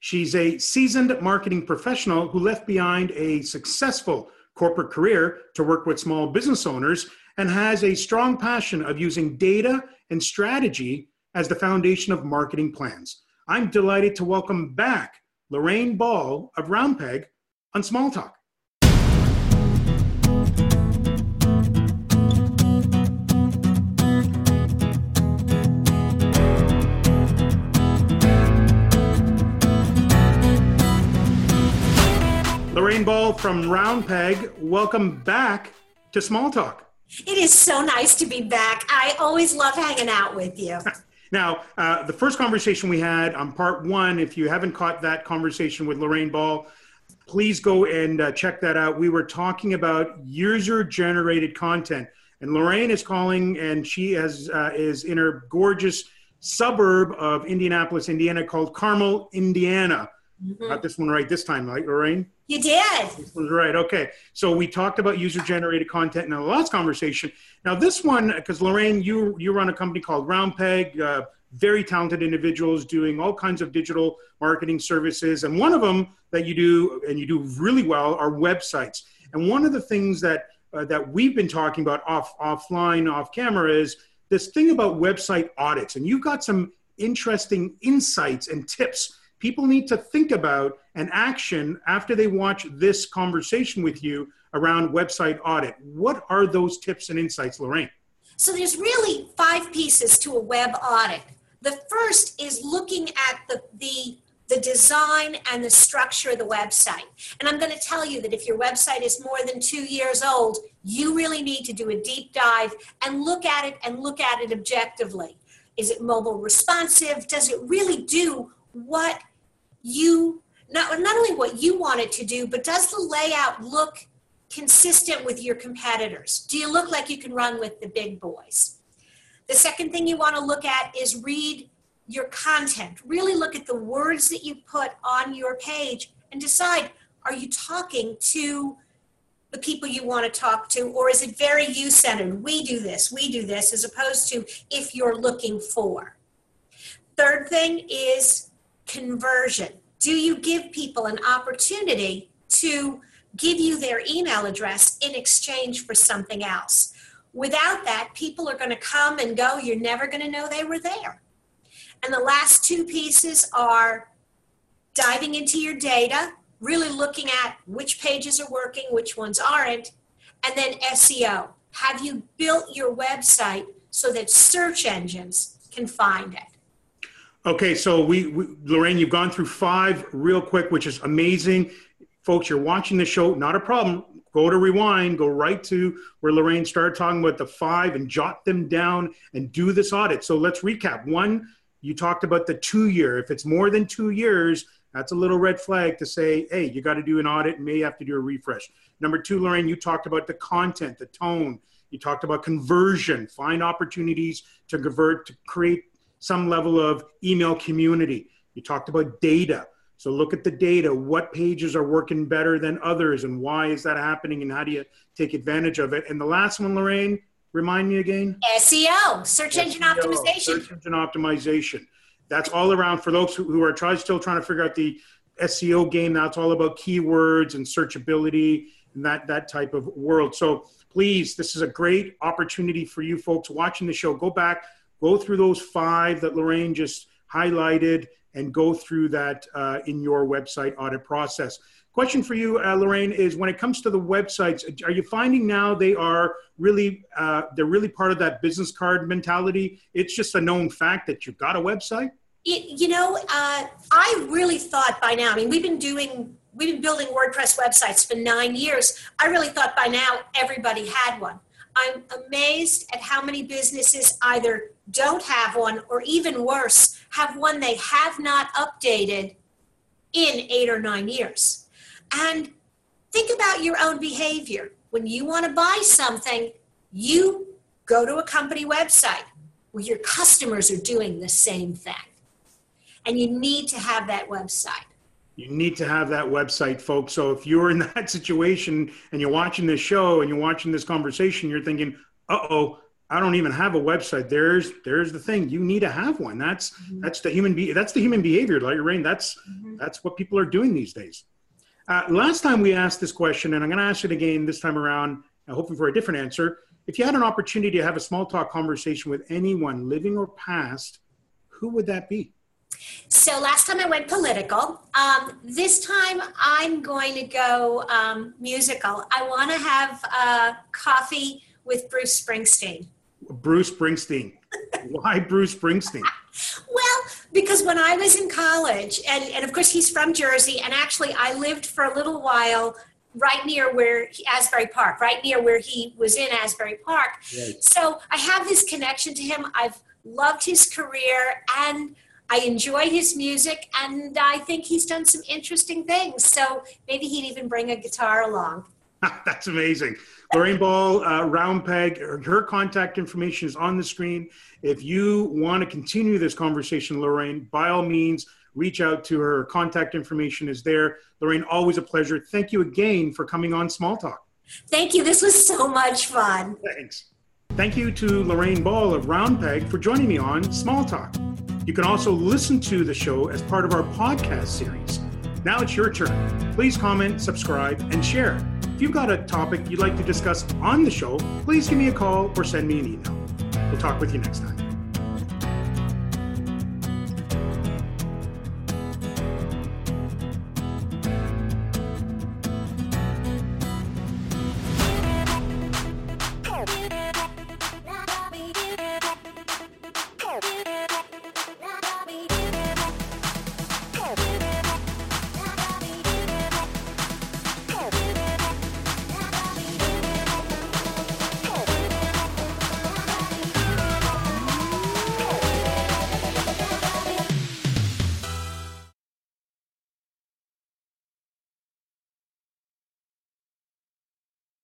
She's a seasoned marketing professional who left behind a successful corporate career to work with small business owners and has a strong passion of using data and strategy as the foundation of marketing plans. I'm delighted to welcome back Lorraine Ball of Roundpeg on Small Talk. Lorraine Ball from Roundpeg, welcome back to Small Talk. It is so nice to be back. I always love hanging out with you. Now, uh, the first conversation we had on part one, if you haven't caught that conversation with Lorraine Ball, please go and uh, check that out. We were talking about user generated content. And Lorraine is calling, and she has, uh, is in her gorgeous suburb of Indianapolis, Indiana, called Carmel, Indiana. Mm-hmm. Got this one right this time, right, Lorraine? You did. This right. Okay. So we talked about user generated content in the last conversation. Now this one, because Lorraine, you you run a company called Roundpeg. Uh, very talented individuals doing all kinds of digital marketing services, and one of them that you do and you do really well are websites. And one of the things that uh, that we've been talking about off offline, off camera is this thing about website audits. And you've got some interesting insights and tips people need to think about an action after they watch this conversation with you around website audit. What are those tips and insights, Lorraine? So there's really five pieces to a web audit. The first is looking at the, the the design and the structure of the website. And I'm going to tell you that if your website is more than two years old, you really need to do a deep dive and look at it and look at it objectively. Is it mobile responsive? Does it really do what you not, not only what you want it to do, but does the layout look consistent with your competitors? Do you look like you can run with the big boys? The second thing you want to look at is read your content. Really look at the words that you put on your page and decide are you talking to the people you want to talk to, or is it very you centered? We do this, we do this, as opposed to if you're looking for. Third thing is conversion? Do you give people an opportunity to give you their email address in exchange for something else? Without that, people are going to come and go. You're never going to know they were there. And the last two pieces are diving into your data, really looking at which pages are working, which ones aren't, and then SEO. Have you built your website so that search engines can find it? Okay, so we, we, Lorraine, you've gone through five real quick, which is amazing. Folks, you're watching the show, not a problem. Go to rewind, go right to where Lorraine started talking about the five and jot them down and do this audit. So let's recap. One, you talked about the two year. If it's more than two years, that's a little red flag to say, hey, you got to do an audit and may have to do a refresh. Number two, Lorraine, you talked about the content, the tone. You talked about conversion, find opportunities to convert, to create some level of email community. You talked about data. So look at the data. What pages are working better than others, and why is that happening, and how do you take advantage of it? And the last one, Lorraine, remind me again. SEO, search SEO, engine optimization. Search engine optimization. That's all around for those who are try, still trying to figure out the SEO game. That's all about keywords and searchability and that that type of world. So please, this is a great opportunity for you folks watching the show. Go back go through those five that Lorraine just highlighted and go through that uh, in your website audit process. Question for you, uh, Lorraine, is when it comes to the websites, are you finding now they are really uh, they're really part of that business card mentality? It's just a known fact that you've got a website. It, you know, uh, I really thought by now. I mean, we've been doing we've been building WordPress websites for nine years. I really thought by now everybody had one. I'm amazed at how many businesses either don't have one or even worse, have one they have not updated in eight or nine years. And think about your own behavior. When you want to buy something, you go to a company website where your customers are doing the same thing. And you need to have that website you need to have that website, folks. So if you're in that situation and you're watching this show and you're watching this conversation, you're thinking, uh oh, I don't even have a website. There's there's the thing. You need to have one. That's mm-hmm. that's the human be that's the human behavior, like Rain. That's mm-hmm. that's what people are doing these days. Uh, last time we asked this question, and I'm going to ask it again this time around, uh, hoping for a different answer. If you had an opportunity to have a small talk conversation with anyone, living or past, who would that be? So last time I went political. Um, this time I'm going to go um, musical. I want to have uh, coffee with Bruce Springsteen. Bruce Springsteen. Why Bruce Springsteen? well, because when I was in college, and, and of course he's from Jersey, and actually I lived for a little while right near where he, Asbury Park, right near where he was in Asbury Park. Right. So I have this connection to him. I've loved his career and I enjoy his music, and I think he's done some interesting things. So maybe he'd even bring a guitar along. That's amazing. Lorraine Ball, uh, Roundpeg, her contact information is on the screen. If you want to continue this conversation, Lorraine, by all means, reach out to her. Contact information is there. Lorraine, always a pleasure. Thank you again for coming on Small Talk. Thank you. This was so much fun. Thanks. Thank you to Lorraine Ball of Roundpeg for joining me on Small Talk. You can also listen to the show as part of our podcast series. Now it's your turn. Please comment, subscribe, and share. If you've got a topic you'd like to discuss on the show, please give me a call or send me an email. We'll talk with you next time.